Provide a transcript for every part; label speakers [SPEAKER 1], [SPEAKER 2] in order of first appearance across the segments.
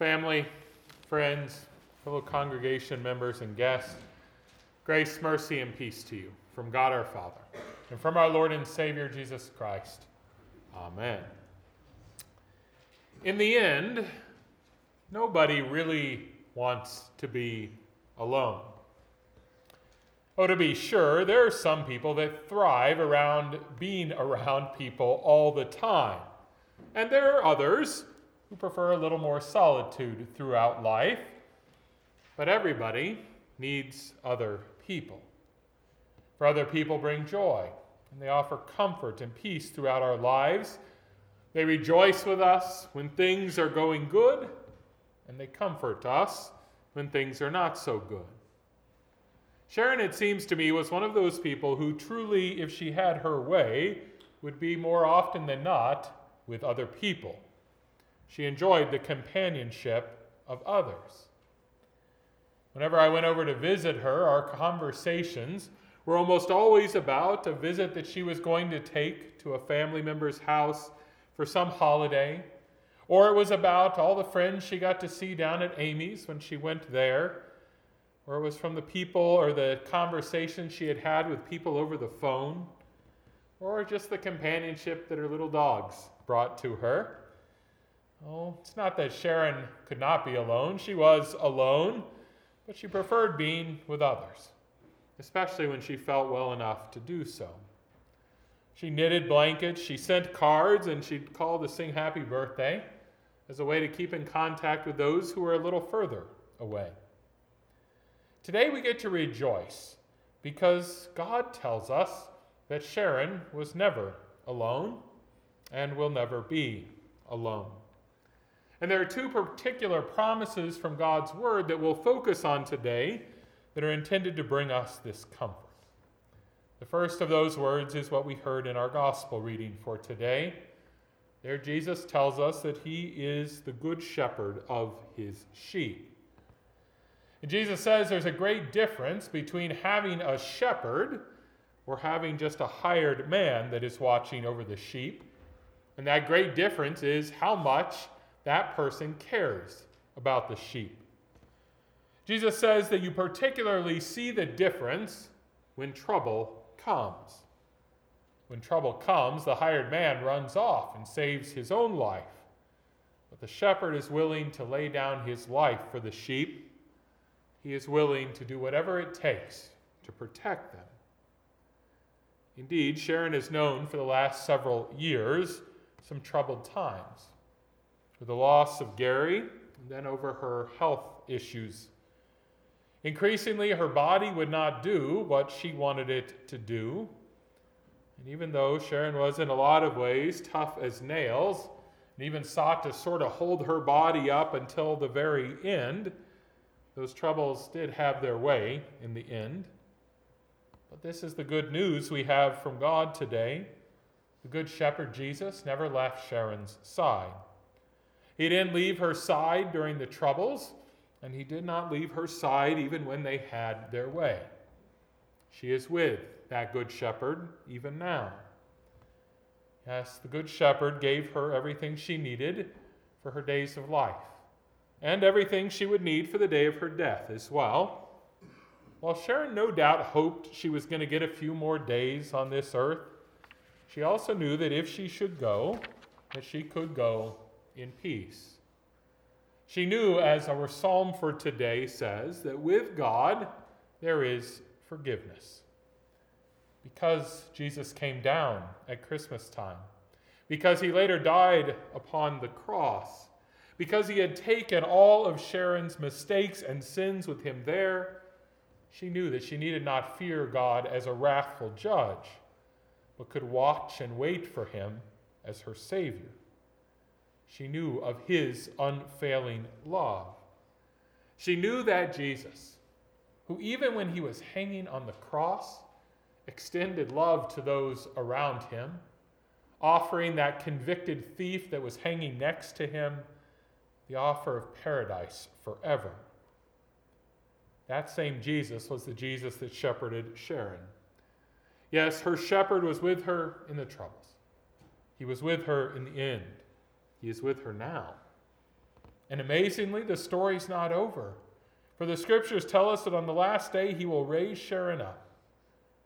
[SPEAKER 1] Family, friends, fellow congregation members, and guests, grace, mercy, and peace to you from God our Father and from our Lord and Savior Jesus Christ. Amen. In the end, nobody really wants to be alone. Oh, to be sure, there are some people that thrive around being around people all the time. And there are others who prefer a little more solitude throughout life. But everybody needs other people. For other people bring joy, and they offer comfort and peace throughout our lives. They rejoice with us when things are going good, and they comfort us when things are not so good. Sharon, it seems to me, was one of those people who truly, if she had her way, would be more often than not with other people. She enjoyed the companionship of others. Whenever I went over to visit her, our conversations were almost always about a visit that she was going to take to a family member's house for some holiday, or it was about all the friends she got to see down at Amy's when she went there or it was from the people or the conversations she had had with people over the phone, or just the companionship that her little dogs brought to her. It's not that Sharon could not be alone. She was alone, but she preferred being with others, especially when she felt well enough to do so. She knitted blankets, she sent cards, and she'd call to sing happy birthday as a way to keep in contact with those who were a little further away. Today we get to rejoice because God tells us that Sharon was never alone and will never be alone. And there are two particular promises from God's Word that we'll focus on today that are intended to bring us this comfort. The first of those words is what we heard in our gospel reading for today. There, Jesus tells us that he is the good shepherd of his sheep. And Jesus says there's a great difference between having a shepherd or having just a hired man that is watching over the sheep. And that great difference is how much that person cares about the sheep. Jesus says that you particularly see the difference when trouble comes. When trouble comes, the hired man runs off and saves his own life. But the shepherd is willing to lay down his life for the sheep he is willing to do whatever it takes to protect them. Indeed, Sharon has known for the last several years some troubled times the loss of Gary and then over her health issues. Increasingly, her body would not do what she wanted it to do. And even though Sharon was in a lot of ways tough as nails, and even sought to sort of hold her body up until the very end, those troubles did have their way in the end. But this is the good news we have from God today. The Good Shepherd Jesus never left Sharon's side. He didn't leave her side during the troubles, and he did not leave her side even when they had their way. She is with that Good Shepherd even now. Yes, the Good Shepherd gave her everything she needed for her days of life and everything she would need for the day of her death as well. While Sharon no doubt hoped she was going to get a few more days on this earth, she also knew that if she should go, that she could go in peace. She knew, as our psalm for today says, that with God there is forgiveness. Because Jesus came down at Christmas time, because he later died upon the cross, because he had taken all of Sharon's mistakes and sins with him there, she knew that she needed not fear God as a wrathful judge, but could watch and wait for him as her Savior. She knew of his unfailing love. She knew that Jesus, who even when he was hanging on the cross, extended love to those around him, offering that convicted thief that was hanging next to him the offer of paradise forever. That same Jesus was the Jesus that shepherded Sharon. Yes, her shepherd was with her in the troubles. He was with her in the end. He is with her now. And amazingly, the story's not over. For the scriptures tell us that on the last day he will raise Sharon up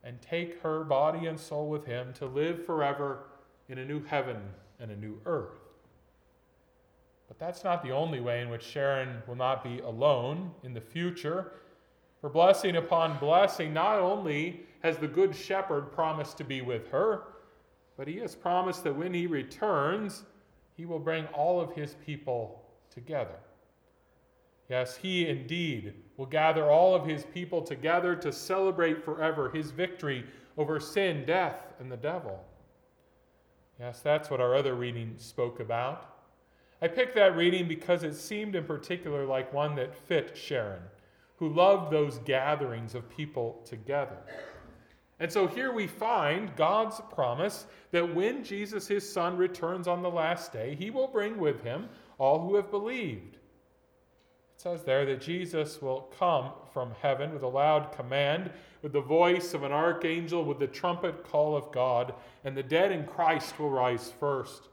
[SPEAKER 1] and take her body and soul with him to live forever in a new heaven and a new earth. But that's not the only way in which Sharon will not be alone in the future. For blessing upon blessing, not only has the Good Shepherd promised to be with her, but he has promised that when he returns, he will bring all of his people together. Yes, he indeed will gather all of his people together to celebrate forever his victory over sin, death, and the devil. Yes, that's what our other reading spoke about. I picked that reading because it seemed in particular like one that fit Sharon, who loved those gatherings of people together. And so here we find God's promise that when Jesus, his son, returns on the last day, he will bring with him all who have believed. It says there that Jesus will come from heaven with a loud command, with the voice of an archangel, with the trumpet call of God, and the dead in Christ will rise first.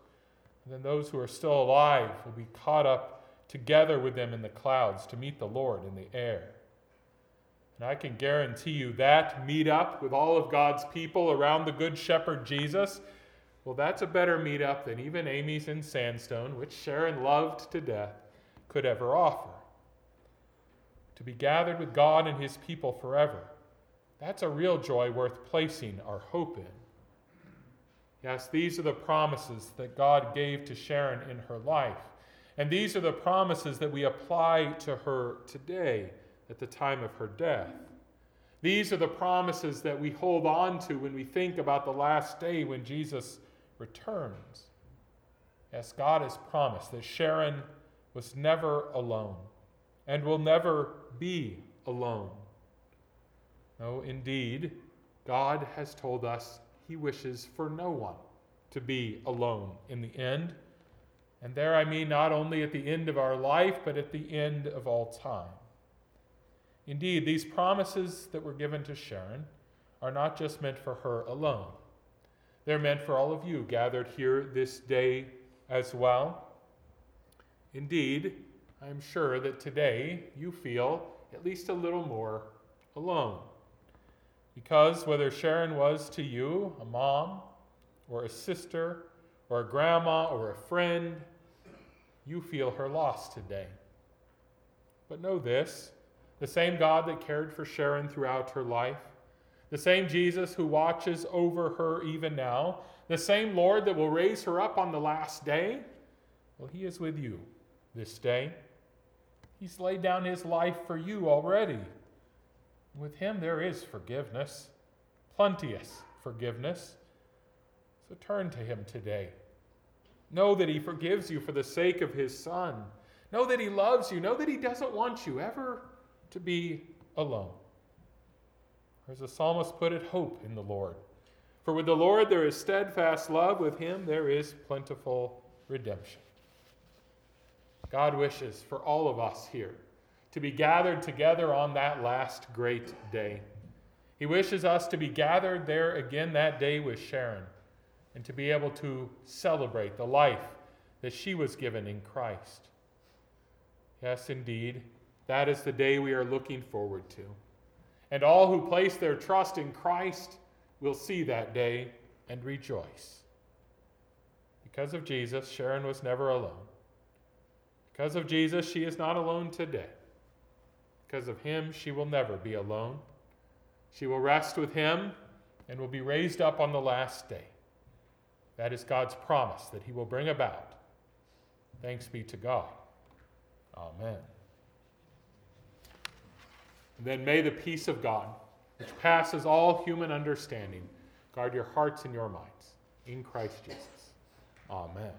[SPEAKER 1] And then those who are still alive will be caught up together with them in the clouds to meet the Lord in the air. And I can guarantee you that meet up with all of God's people around the Good Shepherd Jesus well, that's a better meetup than even Amy's in Sandstone, which Sharon loved to death, could ever offer. To be gathered with God and his people forever, that's a real joy worth placing our hope in. Yes, these are the promises that God gave to Sharon in her life. And these are the promises that we apply to her today at the time of her death. These are the promises that we hold on to when we think about the last day when Jesus returns. Yes, God has promised that Sharon was never alone and will never be alone. No, indeed, God has told us he wishes for no one to be alone in the end. And there I mean not only at the end of our life, but at the end of all time. Indeed, these promises that were given to Sharon are not just meant for her alone. They're meant for all of you gathered here this day as well. Indeed, I'm sure that today you feel at least a little more alone. Because whether Sharon was to you a mom, or a sister, or a grandma, or a friend, you feel her loss today. But know this the same God that cared for Sharon throughout her life the same Jesus who watches over her even now, the same Lord that will raise her up on the last day, well, he is with you this day. He's laid down his life for you already. With him, there is forgiveness, plenteous forgiveness. So turn to him today. Know that he forgives you for the sake of his son. Know that he loves you. Know that he doesn't want you ever to be alone. Or as the psalmist put it, hope in the Lord. For with the Lord there is steadfast love, with him there is plentiful redemption. God wishes for all of us here to be gathered together on that last great day. He wishes us to be gathered there again that day with Sharon and to be able to celebrate the life that she was given in Christ. Yes, indeed, that is the day we are looking forward to. And all who place their trust in Christ will see that day and rejoice. Because of Jesus, Sharon was never alone. Because of Jesus, she is not alone today. Because of him, she will never be alone. She will rest with him and will be raised up on the last day. That is God's promise that he will bring about. Thanks be to God. Amen. Then may the peace of God, which passes all human understanding, guard your hearts and your minds. In Christ Jesus. Amen.